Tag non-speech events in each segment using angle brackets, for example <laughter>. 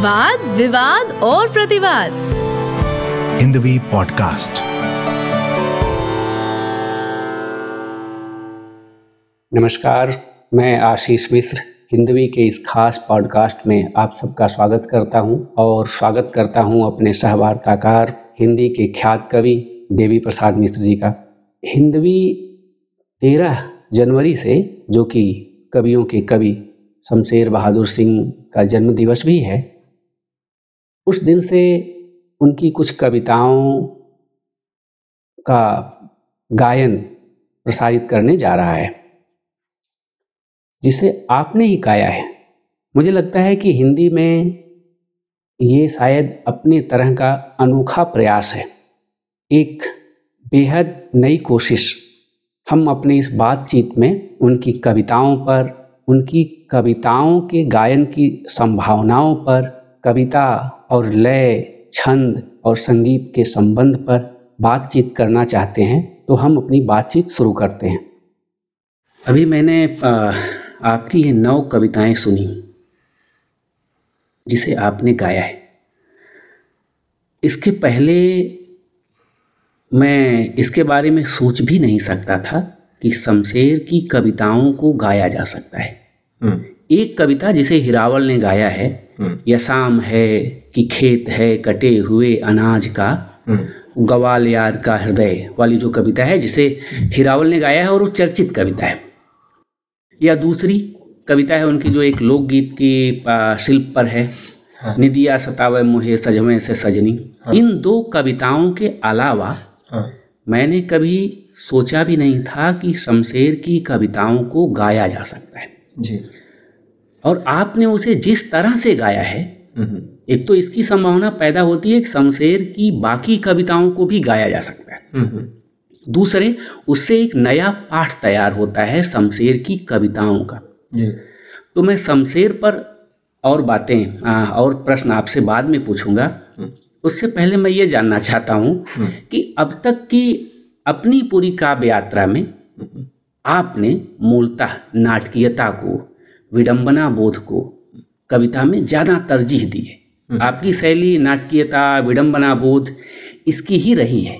वाद विवाद और प्रतिवाद। हिंदवी पॉडकास्ट। नमस्कार मैं आशीष मिश्र हिंदवी के इस खास पॉडकास्ट में आप सबका स्वागत करता हूँ और स्वागत करता हूँ अपने सहवार्ताकार हिंदी के ख्यात कवि देवी प्रसाद मिश्र जी का। हिंदवी तेरह जनवरी से जो कि कवियों के कवि शमशेर बहादुर सिंह का जन्म दिवस भी है उस दिन से उनकी कुछ कविताओं का गायन प्रसारित करने जा रहा है, जिसे आपने ही गाया है। मुझे लगता है कि हिंदी में ये शायद अपने तरह का अनोखा प्रयास है। एक बेहद नई कोशिश। हम अपने इस बातचीत में उनकी कविताओं पर, उनकी कविताओं के गायन की संभावनाओं पर कविता और लय, छंद और संगीत के संबंध पर बातचीत करना चाहते हैं तो हम अपनी बातचीत शुरू करते हैं। अभी मैंने आपकी ये नौ कविताएँ सुनी, जिसे आपने गाया है। इसके पहले मैं इसके बारे में सोच भी नहीं सकता था कि शमशेर की कविताओं को गाया जा सकता है। हम्म। एक कविता जिसे हिरावल ने गाया है हम्म। यसाम है कि खेत है कटे हुए अनाज का हम्म। गवाल यार का हृदय वाली जो कविता है जिसे हिरावल ने गाया है और वो चर्चित कविता है या दूसरी कविता है उनकी जो एक लोकगीत की शिल्प पर है हाँ। निदिया सतावे मोहे सजवे से सजनी हाँ। इन दो कविताओं के अलावा हाँ। मैंने कभी सोचा भी नहीं था कि शमशेर की कविताओं को गाया जा सकता है जी और आपने उसे जिस तरह से गाया है हम्म। एक तो इसकी संभावना पैदा होती है कि शमशेर की बाकी कविताओं को भी गाया जा सकता है हम्म। दूसरे उससे एक नया पाठ तैयार होता है शमशेर की कविताओं का तो मैं शमशेर पर और बातें और प्रश्न आपसे बाद में पूछूँगा हम्म। उससे पहले मैं ये जानना चाहता हूँ कि अब तक की अपनी पूरी काव्य यात्रा में आपने मूलतः नाटकीयता को विडंबना बोध को कविता में ज़्यादा तरजीह दी है हम्म। आपकी शैली नाटकीयता विडंबना बोध इसकी ही रही है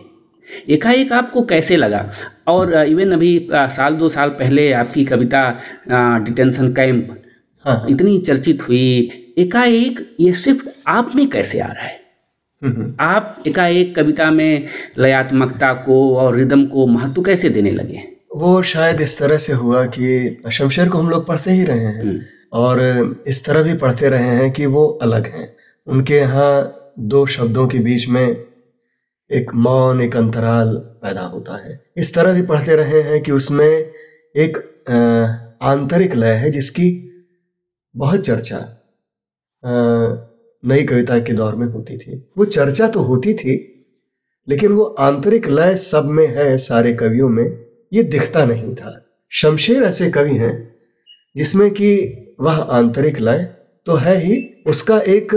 एकाएक आपको कैसे लगा और इवन अभी साल दो साल पहले आपकी कविता डिटेंशन कैंप हाँ। इतनी चर्चित हुई एकाएक ये शिफ्ट आप में कैसे आ रहा है हम्म। आप एकाएक कविता में लयात्मकता को और रिदम को महत्व कैसे देने लगे वो शायद इस तरह से हुआ कि शमशेर को हम लोग पढ़ते ही रहे हैं। हम्म। और इस तरह भी पढ़ते रहे हैं कि वो अलग हैं। उनके यहाँ दो शब्दों के बीच में एक मौन एक अंतराल पैदा होता है। इस तरह भी पढ़ते रहे हैं कि उसमें एक आंतरिक लय है जिसकी बहुत चर्चा नई कविता के दौर में होती थी। वो चर्चा तो होती थी लेकिन वो आंतरिक लय सब में है सारे कवियों में। ये दिखता नहीं था। शमशेर ऐसे कवि हैं, जिसमें कि वह आंतरिक लय तो है ही, उसका एक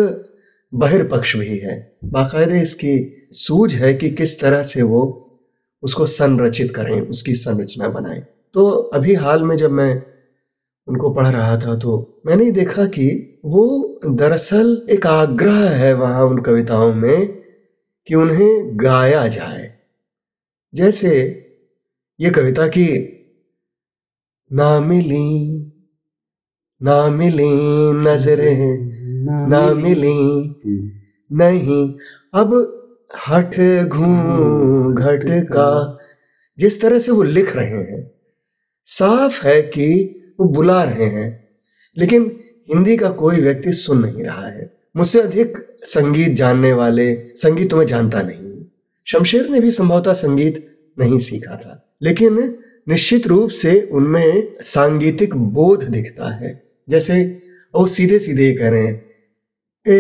बहिर्पक्ष भी है। बाकायदे इसकी सूझ है कि किस तरह से वो उसको संरचित करें, उसकी संरचना बनाएँ। तो अभी हाल में जब मैं उनको पढ़ रहा था तो मैंने देखा कि वो दरअसल एक आग्रह है वहाँ उन कविताओं में कि उन्हें गाया जाए। जैसे ये कविता की ना मिली ना मिली नज़रें ना मिली। नहीं। अब हट घू घट का। जिस तरह से वो लिख रहे हैं साफ़ है कि वो बुला रहे हैं लेकिन हिंदी का कोई व्यक्ति सुन नहीं रहा है। मुझसे अधिक संगीत जानने वाले संगीत तो मैं जानता नहीं। शमशेर ने भी संभवतः संगीत नहीं सीखा था। लेकिन निश्चित रूप से उनमें सांगीतिक बोध दिखता है। जैसे वो सीधे सीधे कह रहे हैं ए,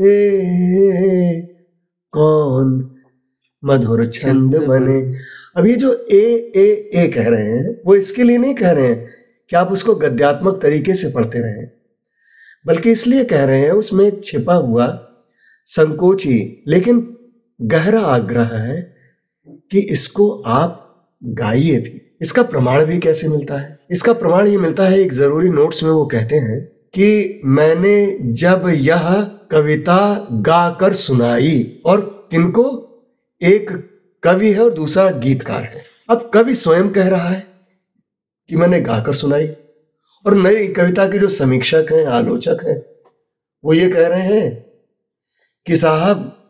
ए, ए कौन मधुर छंद बने। अब ये जो ए ए ए कह रहे हैं वो इसके लिए नहीं कह रहे हैं कि आप उसको गद्यात्मक तरीके से पढ़ते रहें। बल्कि इसलिए कह रहे हैं उसमें छिपा हुआ संकोची लेकिन गहरा आग्रह है कि इसको आप गाइए भी। इसका प्रमाण भी कैसे मिलता है? इसका प्रमाण ये मिलता है, एक ज़रूरी नोट्स में वो कहते हैं कि मैंने जब यह कविता गाकर सुनाई, और किनको? एक कवि है और दूसरा गीतकार है। अब कवि स्वयं कह रहा है कि मैंने गाकर सुनाई, और नई कविता के जो समीक्षक हैं, आलोचक हैं, वो ये कह रहे हैं कि साहब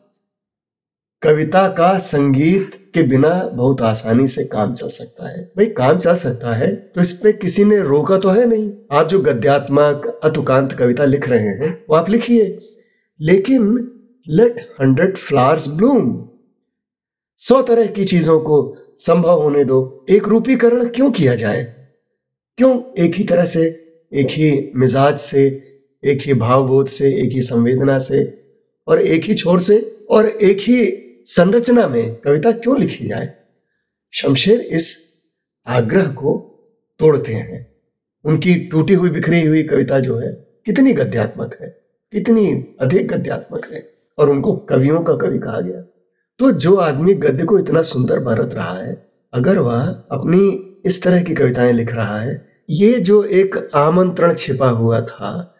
कविता का संगीत के बिना बहुत आसानी से काम चल सकता है। भाई, काम चल सकता है तो इस पे किसी ने रोका तो है नहीं। आप जो गद्यात्मक, अतुकांत कविता लिख रहे हैं, वो आप लिखिए। लेकिन लेट हंड्रेड फ्लावर्स ब्लूम सौ तरह की चीज़ों को संभव होने दो। एक रूपीकरण क्यों किया जाए? क्यों एक ही तरह से, एक ही मिजाज से, एक ही भावबोध से, एक ही संवेदना से, और एक ही छोर से, और एक ही संरचना में कविता क्यों लिखी जाए? शमशेर इस आग्रह को तोड़ते हैं। उनकी टूटी हुई बिखरी हुई कविता जो है, कितनी गद्यात्मक है, कितनी अधिक गद्यात्मक है, और उनको कवियों का कवि कहा गया। तो जो आदमी गद्य को इतना सुंदर बरत रहा है, अगर वह अपनी इस तरह की कविताएँ लिख रहा है, ये जो एक आमंत्रण छिपा हुआ था,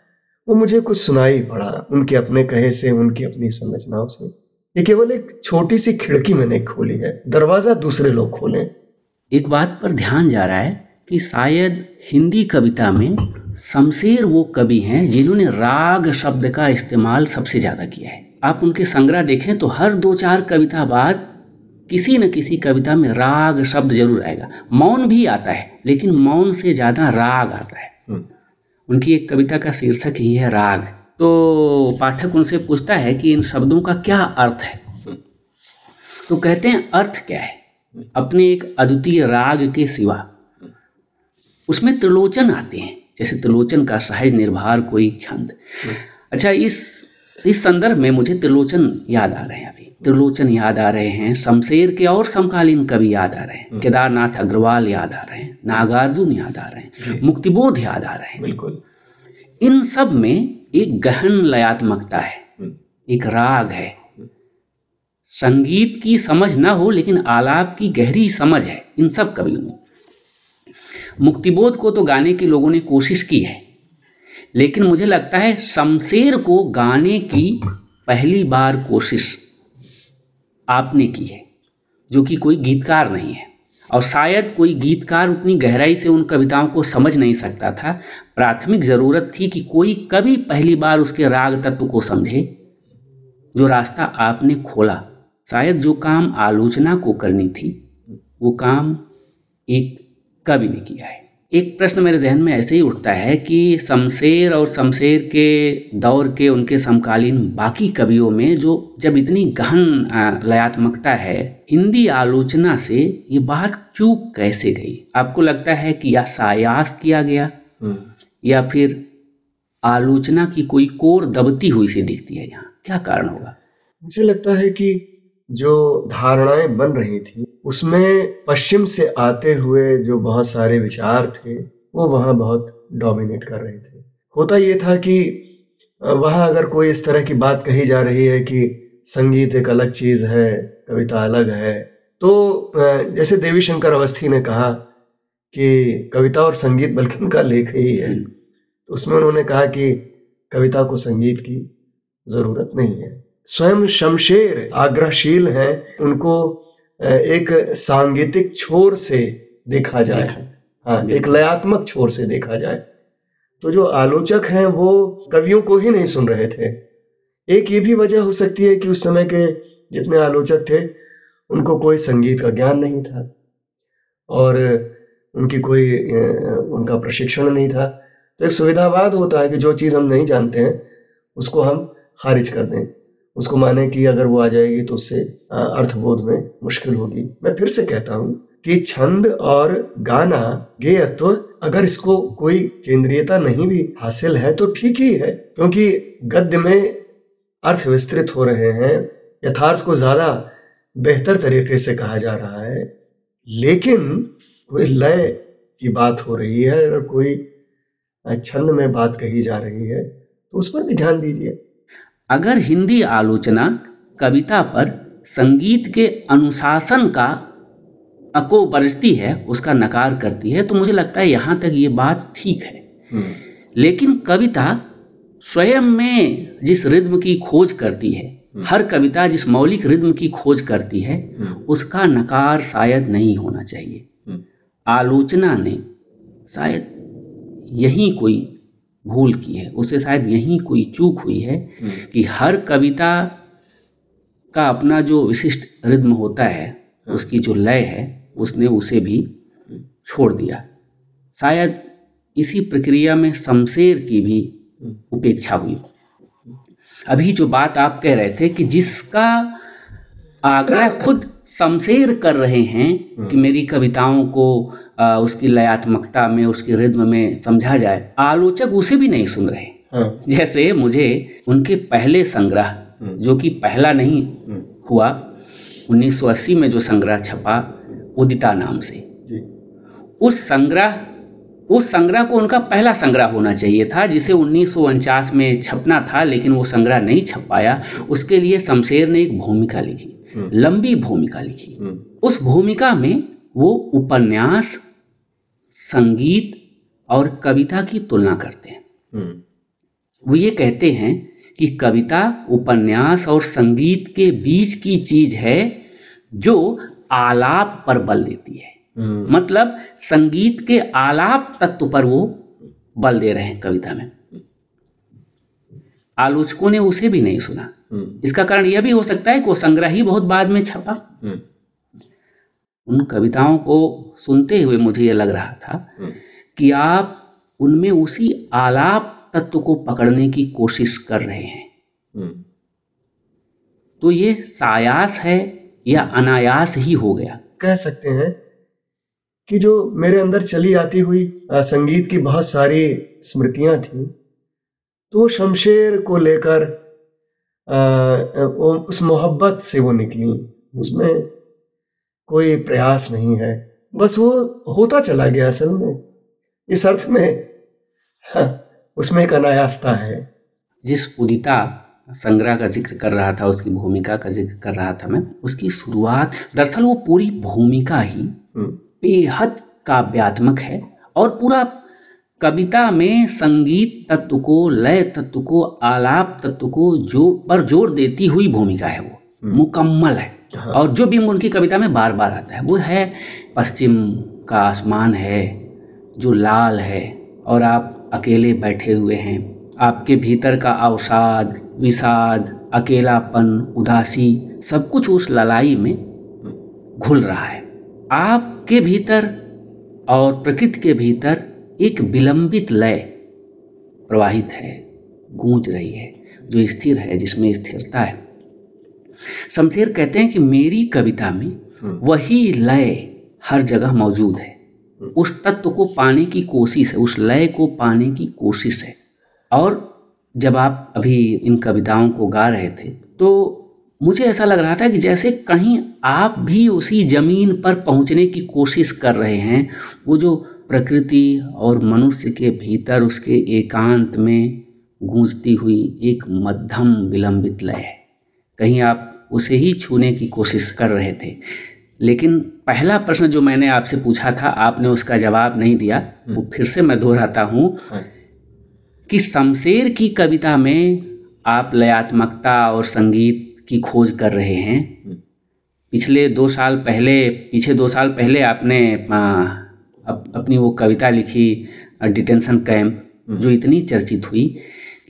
वो मुझे कुछ सुनाई पड़ा, उनके अपने कहे से, उनकी अपनी संरचनाओं से। ये केवल एक छोटी सी खिड़की मैंने खोली है दरवाज़ा दूसरे लोग खोले। एक बात पर ध्यान जा रहा है कि शायद हिंदी कविता में शमशेर वो कवि हैं जिन्होंने राग शब्द का इस्तेमाल सबसे ज़्यादा किया है। आप उनके संग्रह देखें तो हर दो चार कविता बाद किसी न किसी कविता में राग शब्द ज़रूर आएगा। मौन भी आता है लेकिन मौन से ज़्यादा राग आता है। हम्म। उनकी एक कविता का शीर्षक ही है राग। तो पाठक उनसे पूछता है कि इन शब्दों का क्या अर्थ है? तो कहते हैं अर्थ क्या है? अपने एक अद्वितीय राग के सिवा। उसमें त्रिलोचन आते हैं जैसे त्रिलोचन का सहज निर्भर कोई छंद। अच्छा इस इस संदर्भ में मुझे त्रिलोचन याद आ रहे हैं अभी। त्रिलोचन याद आ रहे हैं शमशेर के और समकालीन कवि याद आ रहे हैं। केदारनाथ अग्रवाल याद आ रहे हैं नागार्जुन याद आ रहे हैं मुक्तिबोध याद आ रहे हैं। बिल्कुल। इन सब में एक गहन लयात्मकता है हम्म। एक राग है। संगीत की समझ ना हो लेकिन आलाप की गहरी समझ है इन सब कवियों में। मुक्तिबोध को तो गाने के लोगों ने कोशिश की है लेकिन मुझे लगता है शमशेर को गाने की पहली बार कोशिश आपने की है जो कि कोई गीतकार नहीं है। और शायद कोई गीतकार उतनी गहराई से उन कविताओं को समझ नहीं सकता था। प्राथमिक ज़रूरत थी कि कोई कभी पहली बार उसके राग तत्व को समझे, जो रास्ता आपने खोला। शायद जो काम आलोचना को करनी थी, वो काम एक कवि ने किया है। एक प्रश्न मेरे जहन में ऐसे ही उठता है कि शमशेर और शमशेर के दौर के उनके समकालीन बाकी कवियों में जो जब इतनी गहन लयात्मकता है हिंदी आलोचना से ये बात क्यों कैसे गई? आपको लगता है कि या सायास किया गया? हम्म। या फिर आलोचना की कोई कोर दबती हुई सी दिखती है यहाँ? क्या कारण होगा? मुझे लगता है कि जो धारणाएँ बन रही थी उसमें पश्चिम से आते हुए जो बहुत सारे विचार थे वो वहाँ बहुत डोमिनेट कर रहे थे। होता ये था कि वहाँ अगर कोई इस तरह की बात कही जा रही है कि संगीत एक अलग चीज़ है कविता अलग है तो जैसे देवी शंकर अवस्थी ने कहा कि कविता और संगीत बल्कि उनका लेख ही है। तो उसमें उन्होंने कहा कि कविता को संगीत की ज़रूरत नहीं है। स्वयं शमशेर आग्रहशील हैं उनको एक सांगीतिक छोर से देखा जाए। हाँ एक लयात्मक छोर से देखा जाए। तो जो आलोचक हैं वो कवियों को ही नहीं सुन रहे थे। एक ये भी वजह हो सकती है कि उस समय के जितने आलोचक थे उनको कोई संगीत का ज्ञान नहीं था और उनकी कोई उनका प्रशिक्षण नहीं था। तो एक सुविधावाद होता है कि जो चीज़ हम नहीं जानते हैं उसको हम खारिज कर दें। उसको माने कि अगर वो आ जाएगी तो उससे अर्थबोध में मुश्किल होगी। मैं फिर से कहता हूँ कि छंद और गाना, गेयत्व, अगर इसको कोई केंद्रीयता नहीं भी हासिल है तो ठीक ही है, क्योंकि गद्य में अर्थ विस्तृत हो रहे हैं, यथार्थ को ज़्यादा बेहतर तरीके से कहा जा रहा है। लेकिन कोई लय की बात हो रही है अगर कोई छंद में बात कही जा रही है तो उस पर भी ध्यान दीजिए। अगर हिंदी आलोचना कविता पर संगीत के अनुशासन का अको बरसती है उसका नकार करती है तो मुझे लगता है यहाँ तक ये बात ठीक है। हम्म। लेकिन कविता स्वयं में जिस रिद्म की खोज करती है हर कविता जिस मौलिक रिद्म की खोज करती है उसका नकार शायद नहीं होना चाहिए। आलोचना ने शायद यही कोई भूल की है। उससे शायद यही कोई चूक हुई है कि हर कविता का अपना जो विशिष्ट रिद्म होता है उसकी जो लय है उसने उसे भी छोड़ दिया। शायद इसी प्रक्रिया में शमशेर की भी उपेक्षा हुई। अभी जो बात आप कह रहे थे कि जिसका आग्रह <coughs> खुद शमशेर कर रहे हैं कि मेरी कविताओं को उसकी लयात्मकता में उसकी रिद्म में समझा जाए। आलोचक उसे भी नहीं सुन रहे। हाँ। जैसे मुझे उनके पहले संग्रह जो कि पहला नहीं हुआ 1980 में जो संग्रह छपा उदिता नाम से। उस संग्रह उस संग्रह को उनका पहला संग्रह होना चाहिए था जिसे उन्नीस सौ उनचास में छपना था लेकिन वो संग्रह नहीं छप पाया। उसके लिए शमशेर ने एक भूमिका लिखी। लंबी भूमिका लिखी। उस भूमिका में वो उपन्यास संगीत और कविता की तुलना करते हैं। हम्म। वो ये कहते हैं कि कविता उपन्यास और संगीत के बीच की चीज़ है जो आलाप पर बल देती है। हम्म। मतलब संगीत के आलाप तत्व पर वो बल दे रहे हैं कविता में। आलोचकों ने उसे भी नहीं सुना। हम्म। इसका कारण यह भी हो सकता है कि वो संग्रह ही बहुत बाद में छपा। उन कविताओं को सुनते हुए मुझे ये लग रहा था हम्म। कि आप उनमें उसी आलाप तत्व को पकड़ने की कोशिश कर रहे हैं। हम्म। तो ये सायास है या अनायास ही हो गया? कह सकते हैं कि जो मेरे अंदर चली आती हुई संगीत की बहुत सारी स्मृतियाँ थी तो शमशेर को लेकर उस मोहब्बत से वो निकली। उसमें कोई प्रयास नहीं है। बस वो होता चला गया असल में। इस अर्थ में हाँ, उसमें एक अनायासता है। जिस उदिता संग्रह का ज़िक्र कर रहा था उसकी भूमिका का ज़िक्र कर रहा था मैं उसकी शुरुआत दरअसल वो पूरी भूमिका ही हम्म, बेहद काव्यात्मक है और पूरा कविता में संगीत तत्व को लय तत्व को आलाप तत्व को जो पर ज़ोर देती हुई भूमिका है वो। मुकम्मल है। और जो बिंब उनकी कविता में बार बार आता है, वो है, पश्चिम का आसमान है, जो लाल है, और आप अकेले बैठे हुए हैं। आपके भीतर का अवसाद, विषाद, अकेलापन, उदासी, सब कुछ उस ललाई में घुल रहा है। आपके भीतर और प्रकृति के भीतर एक विलंबित लय प्रवाहित है, गूंज रही है, जो स्थिर है, जिसमें स्थिरता है। शमशेर कहते हैं कि मेरी कविता में वही लय हर जगह मौजूद है। उस तत्व को पाने की कोशिश है उस लय को पाने की कोशिश है। और जब आप अभी इन कविताओं को गा रहे थे तो मुझे ऐसा लग रहा था कि जैसे कहीं आप भी उसी ज़मीन पर पहुँचने की कोशिश कर रहे हैं वो जो प्रकृति और मनुष्य के भीतर उसके एकांत में गूंजती हुई एक मध्यम विलंबित लय है। कहीं आप उसे ही छूने की कोशिश कर रहे थे। लेकिन पहला प्रश्न जो मैंने आपसे पूछा था आपने उसका जवाब नहीं दिया। वो फिर से मैं दोहराता हूँ कि शमशेर की कविता में आप लयात्मकता और संगीत की खोज कर रहे हैं। पिछले दो साल पहले पीछे दो साल पहले आपने आ, अप, अपनी वो कविता लिखी डिटेंशन कैंप जो इतनी चर्चित हुई।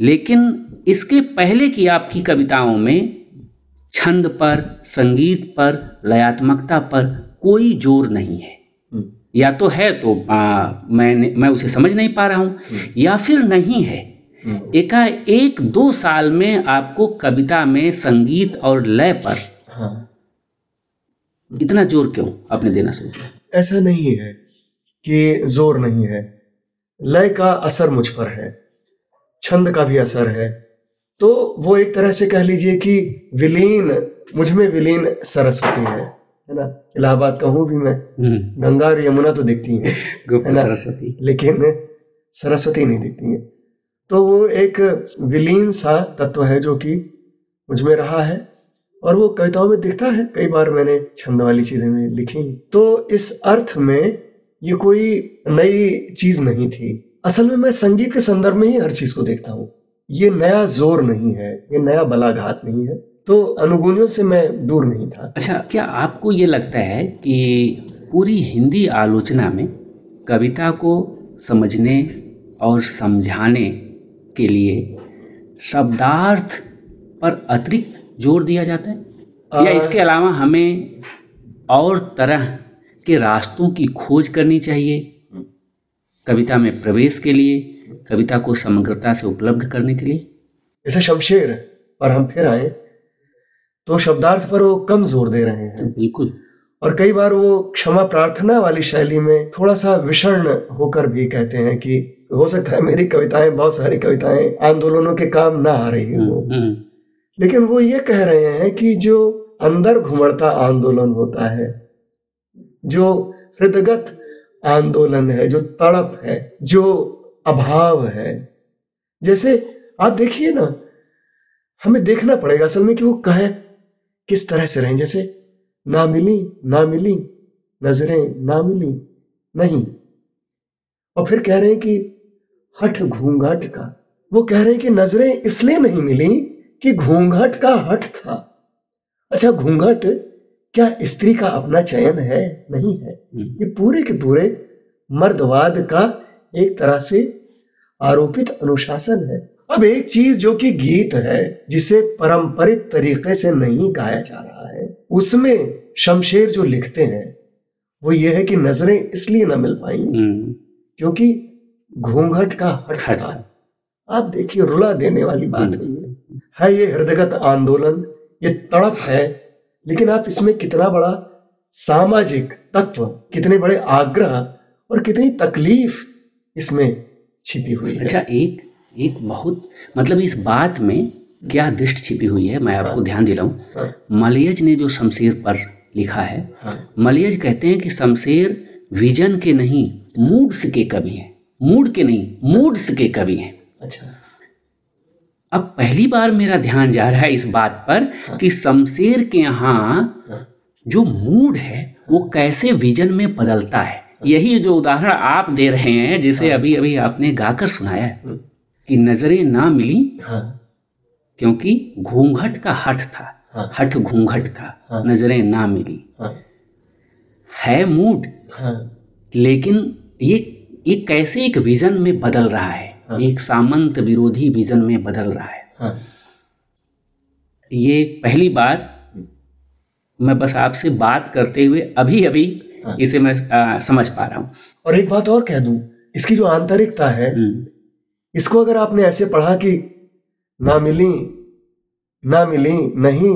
लेकिन इसके पहले की आपकी कविताओं में छंद पर संगीत पर लयात्मकता पर कोई ज़ोर नहीं है। हम्म, या तो है तो आ, मैं मैं उसे समझ नहीं पा रहा हूँ या फिर नहीं है। एका एक दो साल में आपको कविता में संगीत और लय पर हाँ। इतना ज़ोर क्यों आपने देना सोचा ऐसा नहीं है कि ज़ोर नहीं है। लय का असर मुझ पर है। छंद का भी असर है। तो वो एक तरह से कह लीजिए कि विलीन मुझमें विलीन सरस्वती है है ना? इलाहाबाद का हूँ भी मैं। हम्म, गंगा और यमुना तो दिखती हैं ना? सरस्वती। लेकिन सरस्वती नहीं दिखती है। तो वो एक विलीन सा तत्व है जो कि मुझमें रहा है और वो कविताओं में दिखता है। कई बार मैंने छंद वाली चीज़ें में लिखी तो इस अर्थ में ये कोई नई चीज़ नहीं थी। असल में मैं संगीत के संदर्भ में ही हर चीज़ को देखता हूँ। ये नया ज़ोर नहीं है ये नया बलाघात नहीं है तो अनुगुणियों से मैं दूर नहीं था। अच्छा क्या आपको ये लगता है कि पूरी हिंदी आलोचना में कविता को समझने और समझाने के लिए शब्दार्थ पर अतिरिक्त ज़ोर दिया जाता है? आ... या इसके अलावा हमें और तरह के रास्तों की खोज करनी चाहिए कविता में प्रवेश के लिए? कविता को समग्रता से उपलब्ध करने के लिए? जैसे शमशेर पर हम फिर आए तो शब्दार्थ पर वो कम ज़ोर दे रहे हैं। बिल्कुल। और कई बार वो क्षमा प्रार्थना वाली शैली में थोड़ा सा विषण होकर भी कहते हैं कि हो सकता है मेरी कविताएँ बहुत सारी कविताएँ आंदोलनों के काम ना आ रही हो। हम्म, लेकिन वो ये कह रहे हैं कि जो अंदर घुमड़ता आंदोलन होता है जो हृदगत आंदोलन है जो तड़प है जो अभाव है। जैसे आप देखिए ना हमें देखना पड़ेगा असल में कि वो कहे किस तरह से रहें जैसे ना मिली ना मिली नज़रें ना मिली नहीं। और फिर कह रहे हैं कि हठ घूंघट का। वो कह रहे हैं कि नज़रें इसलिए नहीं मिली कि घूंघट का हट था। अच्छा घूंघट क्या स्त्री का अपना चयन है? नहीं है। हम्म। ये पूरे के पूरे मर्दवाद का एक तरह से आरोपित अनुशासन है। अब एक चीज़ जो कि गीत है जिसे परंपरित तरीके से नहीं गाया जा रहा है उसमें शमशेर जो लिखते हैं वो ये है कि नज़रें इसलिए ना मिल पाई हम्म, क्योंकि घूंघट का हट था आप देखिए रुला देने वाली बात है। ये है ये हृदयगत आंदोलन ये तड़प है लेकिन आप इसमें कितना बड़ा सामाजिक तत्व कितने बड़े आग्रह और कितनी तकलीफ़ इसमें छिपी हुई है। अच्छा एक एक बहुत मतलब इस बात में क्या दृष्टि छिपी हुई है मैं आपको ध्यान दिलाऊं हाँ, मलयज ने जो शमशेर पर लिखा है हाँ, मलयज कहते हैं कि शमशेर विजन के नहीं मूड्स के कवि हैं। मूड के नहीं मूड्स के कवि हैं। अच्छा। अब पहली बार मेरा ध्यान जा रहा है इस बात पर कि शमशेर के यहाँ जो मूड है वो कैसे विजन में बदलता है। यही जो उदाहरण आप दे रहे हैं जिसे हाँ। अभी अभी आपने गाकर सुनाया है कि नज़रें ना मिली हाँ। क्योंकि घूंघट का हट था हाँ। हट घूंघट का नज़रें ना मिली। हाँ। है मूड हाँ। लेकिन ये ये कैसे एक विजन में बदल रहा है? एक सामंत विरोधी विजन में बदल रहा है। हाँ। ये पहली बार मैं बस आपसे बात करते हुए अभी अभी इसे मैं आ, समझ पा रहा हूँ। और एक बात और कह दूँ इसकी जो आंतरिकता है हम्म, इसको अगर आपने ऐसे पढ़ा कि ना मिली ना मिली नहीं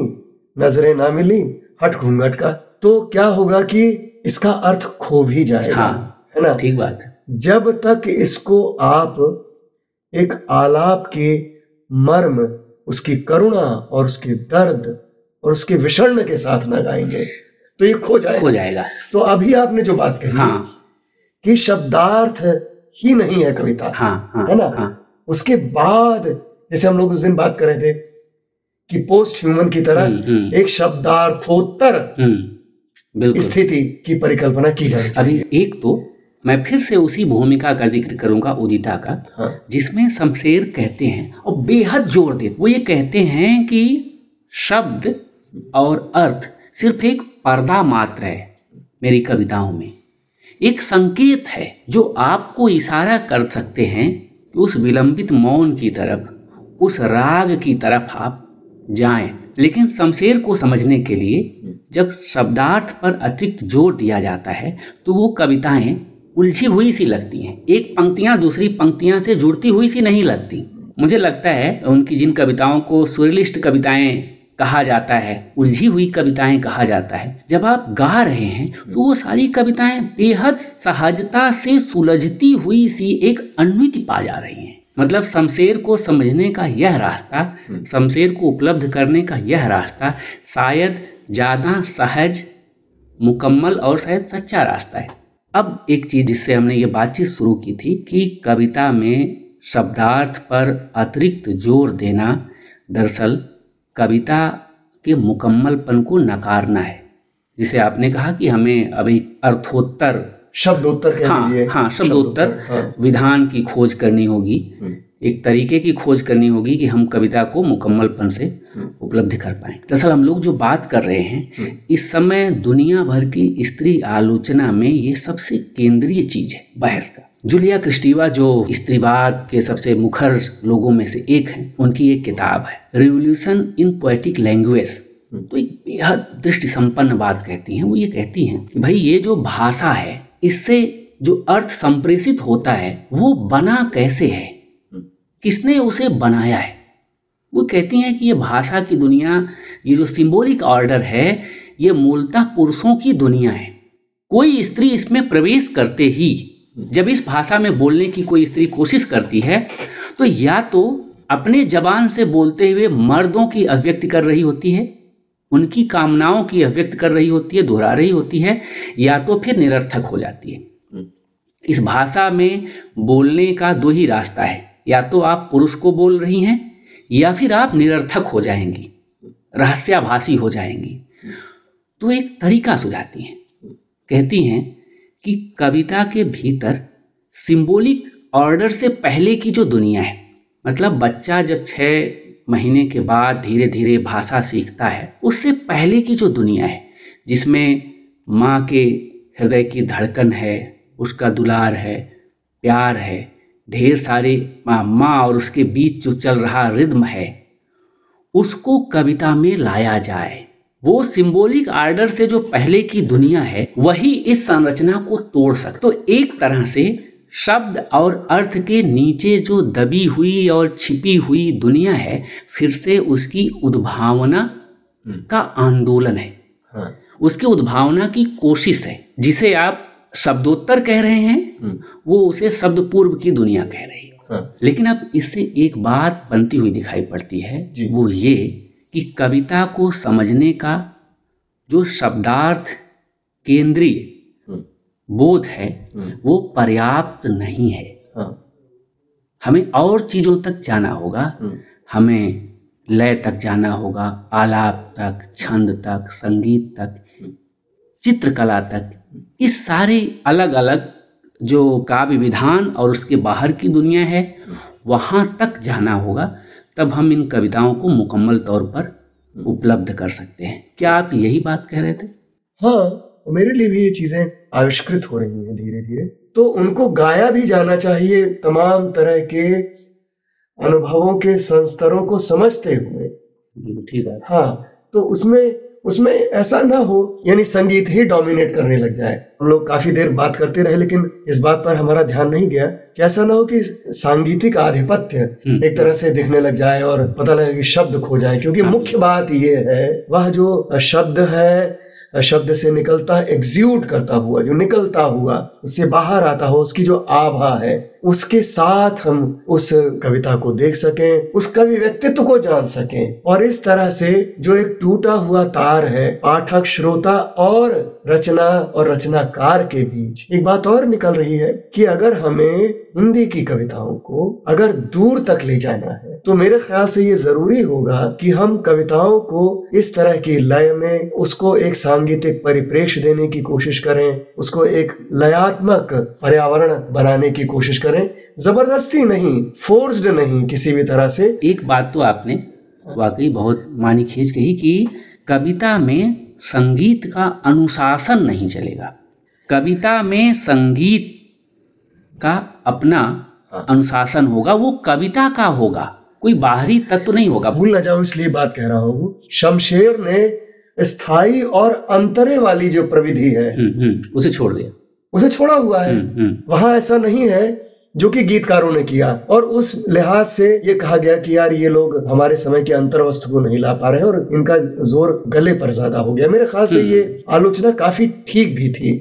नज़रें ना मिली हट घूंघट का तो क्या होगा कि इसका अर्थ खो भी जाएगा हाँ। है ना? ठीक बात जब तक इसको आप एक आलाप के मर्म उसकी करुणा और उसके दर्द और उसके विषर्ण के साथ ना गाएँगे तो ये खो जाएगा। हो जाएगा। तो अभी आपने जो बात कही हाँ। कि शब्दार्थ ही नहीं है कविता हाँ हाँ है ना? हाँ। उसके बाद जैसे हम लोग उस दिन बात कर रहे थे कि पोस्ट ह्यूमन की तरह हम्म, हम्म। एक शब्दार्थोत्तर हम्म स्थिति की परिकल्पना की जाए अभी एक तो मैं फिर से उसी भूमिका का ज़िक्र करूँगा उदिता का हाँ। जिसमें शमशेर कहते हैं और बेहद ज़ोर देते वो ये कहते हैं कि शब्द और अर्थ सिर्फ़ एक पर्दा मात्र है मेरी कविताओं में। एक संकेत है जो आपको इशारा कर सकते हैं कि उस विलंबित मौन की तरफ़, उस राग की तरफ़ आप जाएँ। लेकिन शमशेर को समझने के लिए जब शब्दार्थ पर अतिरिक्त ज़ोर दिया जाता है तो वो कविताएँ उलझी हुई सी लगती हैं। एक पंक्तियाँ दूसरी पंक्तियाँ से जुड़ती हुई सी नहीं लगती। मुझे लगता है उनकी जिन कविताओं को सुरलिस्ट कविताएँ कहा जाता है, उलझी हुई कविताएँ कहा जाता है। जब आप गा रहे हैं तो वो सारी कविताएँ बेहद सहजता से सुलझती हुई सी एक अनुति पा जा रही हैं। मतलब शमशेर को समझने का यह रास्ता, शमशेर को उपलब्ध करने का यह रास्ता शायद ज़्यादा सहज, मुकम्मल और शायद सच्चा रास्ता है। अब एक चीज़ जिससे हमने ये बातचीत शुरू की थी कि कविता में शब्दार्थ पर अतिरिक्त ज़ोर देना दरअसल कविता के मुकम्मलपन को नकारना है जिसे आपने कहा कि हमें अभी अर्थोत्तर शब्दोत्तर कह हाँ दीजिए हाँ शब्दोत्तर हाँ विधान की खोज करनी होगी हम्म। एक तरीके की खोज करनी होगी कि हम कविता को मुकम्मलपन से हम्म। उपलब्ध कर पाए दरअसल हम लोग जो बात कर रहे हम्म। हैं इस समय दुनिया भर की स्त्री आलोचना में ये सबसे केंद्रीय चीज़ है बहस का जूलिया क्रिस्टीवा जो स्त्रीवाद के सबसे मुखर लोगों में से एक हैं उनकी एक किताब है रिवोल्यूशन इन पोएटिक लैंग्वेज तो एक बेहद दृष्टि संपन्न बात कहती हैं वो ये कहती हैं कि भाई ये जो भाषा है इससे जो अर्थ संप्रेषित होता है वो बना कैसे है? किसने उसे बनाया है? वो कहती हैं कि ये भाषा की दुनिया ये जो सिंबॉलिक ऑर्डर है ये मूलतः पुरुषों की दुनिया है। कोई स्त्री इसमें प्रवेश करते ही जब इस भाषा में बोलने की कोई स्त्री कोशिश करती है तो या तो अपने जबान से बोलते हुए मर्दों की अभिव्यक्ति कर रही होती है उनकी कामनाओं की अभिव्यक्त कर रही होती है दोहरा रही होती है या तो फिर निरर्थक हो जाती है। इस भाषा में बोलने का दो ही रास्ता है या तो आप पुरुष को बोल रही हैं या फिर आप निरर्थक हो जाएँगी रहस्याभाषी हो जाएँगी। तो एक तरीका सुझाती हैं कहती हैं कि कविता के भीतर सिंबॉलिक ऑर्डर से पहले की जो दुनिया है मतलब बच्चा जब छः महीने के बाद धीरे धीरे भाषा सीखता है, उससे पहले की जो दुनिया है, जिसमें माँ के हृदय की धड़कन है, उसका दुलार है, प्यार है, ढेर सारे माँ माँ और उसके बीच जो चल रहा रिद्म है, उसको कविता में लाया जाए। वो सिंबॉलिक आर्डर से जो पहले की दुनिया है वही इस संरचना को तोड़ सकते तो एक तरह से शब्द और अर्थ के नीचे जो दबी हुई और छिपी हुई दुनिया है फिर से उसकी उद्भावना का आंदोलन है। हाँ। उसकी उद्भावना की कोशिश है जिसे आप शब्दोत्तर कह रहे हैं वो उसे शब्द पूर्व की दुनिया कह रही है। हाँ। लेकिन अब इससे एक बात बनती हुई दिखाई पड़ती है वो ये कि कविता को समझने का जो शब्दार्थ केंद्रीय हम्म, बोध है हम्म, वो पर्याप्त नहीं है। हाँ। हमें और चीज़ों तक जाना होगा। हम्म, हमें लय तक जाना होगा आलाप तक छंद तक संगीत तक चित्रकला तक इस सारे अलग अलग जो काव्य विधान और उसके बाहर की दुनिया है वहाँ तक जाना होगा। तब हम इन कविताओं को मुकम्मल तौर पर उपलब्ध कर सकते हैं। क्या आप यही बात कह रहे थे? हाँ मेरे लिए भी ये चीज़ें आविष्कृत हो रही हैं धीरे धीरे तो उनको गाया भी जाना चाहिए तमाम तरह के अनुभवों के संस्तरों को समझते हुए। ठीक है हाँ तो उसमें उसमें ऐसा ना हो यानी संगीत ही डोमिनेट करने लग जाए हम लोग काफ़ी देर बात करते रहे लेकिन इस बात पर हमारा ध्यान नहीं गया कि ऐसा ना हो कि सांगीतिक आधिपत्य हम्म। एक तरह से दिखने लग जाए और पता लगे कि शब्द खो जाए क्योंकि मुख्य बात यह है वह जो शब्द है शब्द से निकलता एग्ज्यूट करता हुआ, जो निकलता हुआ, उससे बाहर आता हो, उसकी जो आभा है, उसके साथ हम उस कविता को देख सकें, उस कवि व्यक्तित्व को जान सकें। और इस तरह से जो एक टूटा हुआ तार है, पाठक, श्रोता और रचना और रचनाकार के बीच, एक बात और निकल रही है कि अगर हमें हिंदी की कविताओं को अगर दूर तक ले जाना है तो मेरे ख्याल से ये ज़रूरी होगा कि हम कविताओं को इस तरह की लय में, उसको एक सांगीतिक परिप्रेक्ष्य देने की कोशिश करें उसको एक लयात्मक पर्यावरण बनाने की कोशिश करें। ज़बरदस्ती नहीं फोर्स्ड नहीं किसी भी तरह से। एक बात तो आपने वाकई बहुत मानी खींच कही कि कविता में संगीत का अनुशासन नहीं चलेगा। कविता में संगीत का अपना अनुशासन होगा वो कविता का होगा कोई बाहरी तत्व नहीं होगा। भूल ना जाऊँ इसलिए बात कह रहा हूँ। शमशेर ने स्थायी और अंतरे वाली जो प्रविधि है हम्म, हम्म, उसे छोड़ दिया। उसे छोड़ा हुआ है। हम्म, वहाँ ऐसा नहीं है जो कि गीतकारों ने किया। और उस लिहाज से ये कहा गया कि यार ये लोग हमारे समय के अंतर वस्तु को नहीं ला पा रहे हैं और इनका ज़ोर गले पर ज़्यादा हो गया। मेरे ख्याल से ये आलोचना काफ़ी ठीक भी थी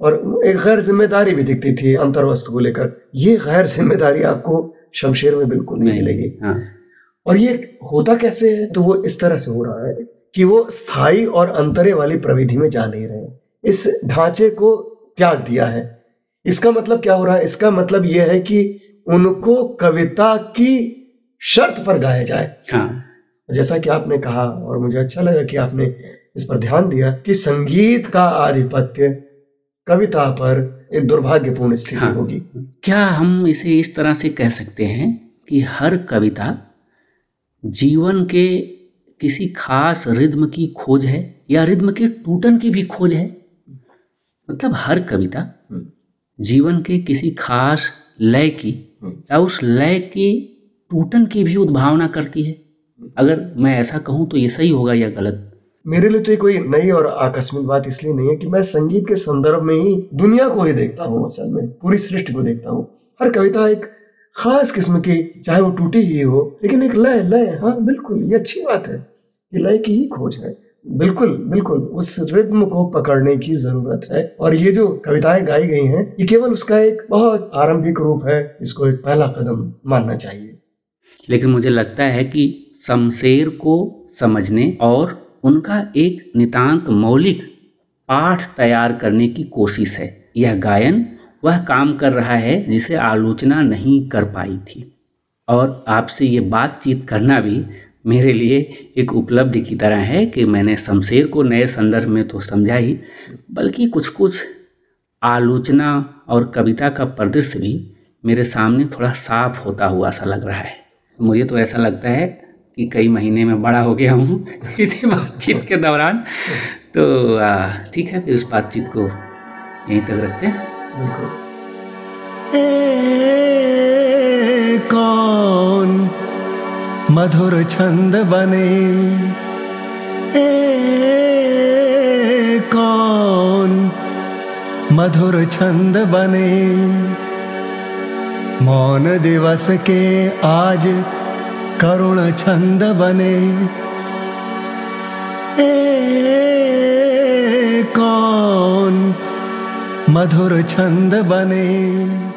और एक गैर ज़िम्मेदारी भी दिखती थी अंतर वस्तु को लेकर। ये गैर ज़िम्मेदारी आपको शमशेर में बिल्कुल नहीं नहीं मिलेगी। हाँ। और ये होता कैसे है? तो वो इस तरह से हो रहा है। कि वो स्थायी और अंतरे वाली प्रविधि में जा नहीं रहे। इस ढांचे को त्याग दिया है। इसका मतलब क्या हो रहा है? इसका मतलब यह है कि उनको कविता की शर्त पर गाया जाए। हाँ। जैसा कि आपने कहा और मुझे अच्छा लगा कि आपने इस पर ध्यान दिया कि संगीत का आधिपत्य कविता पर एक दुर्भाग्यपूर्ण स्थिति हाँ। होगी। क्या हम इसे इस तरह से कह सकते हैं कि हर कविता जीवन के किसी खास रिद्म की खोज है या रिद्म के टूटन की भी खोज है? मतलब हर कविता जीवन के किसी खास लय की या उस लय के टूटन की भी उद्भावना करती है। अगर मैं ऐसा कहूँ तो ये सही होगा या गलत? मेरे लिए तो ये कोई नई और आकस्मिक बात इसलिए नहीं है कि मैं संगीत के संदर्भ में ही दुनिया को ही देखता हूँ असल में पूरी सृष्टि को देखता हूँ। हर कविता एक खास किस्म की, चाहे वो टूटी ही हो, लेकिन एक लय लय हाँ बिल्कुल, ये अच्छी बात है ये लय की ही खोज है। बिल्कुल बिल्कुल, उस रिद्म को पकड़ने की ज़रूरत है। और ये जो कविताएँ गाई गई हैं, ये केवल उसका एक बहुत आरंभिक रूप है, इसको एक पहला कदम मानना चाहिए। लेकिन मुझे लगता है कि शमशेर को समझने और उनका एक नितांत मौलिक पाठ तैयार करने की कोशिश है। यह गायन वह काम कर रहा है जिसे आलोचना नहीं कर पाई थी। और आपसे ये बातचीत करना भी मेरे लिए एक उपलब्धि की तरह है कि मैंने शमशेर को नए संदर्भ में तो समझा ही, बल्कि कुछ कुछ आलोचना और कविता का परिदृश्य भी मेरे सामने थोड़ा साफ़ होता हुआ सा लग रहा है। मुझे तो ऐसा लगता है कि कई महीने में बड़ा हो गया हूँ <laughs> इसी बातचीत के दौरान। तो ठीक है, फिर उस बातचीत को यहीं तक रखते हैं। ए कौन मधुर छंद बने? ए कौन मधुर छंद बने? मौन दिवस के आज करुण छंद बने। ए कौन मधुर छंद बने।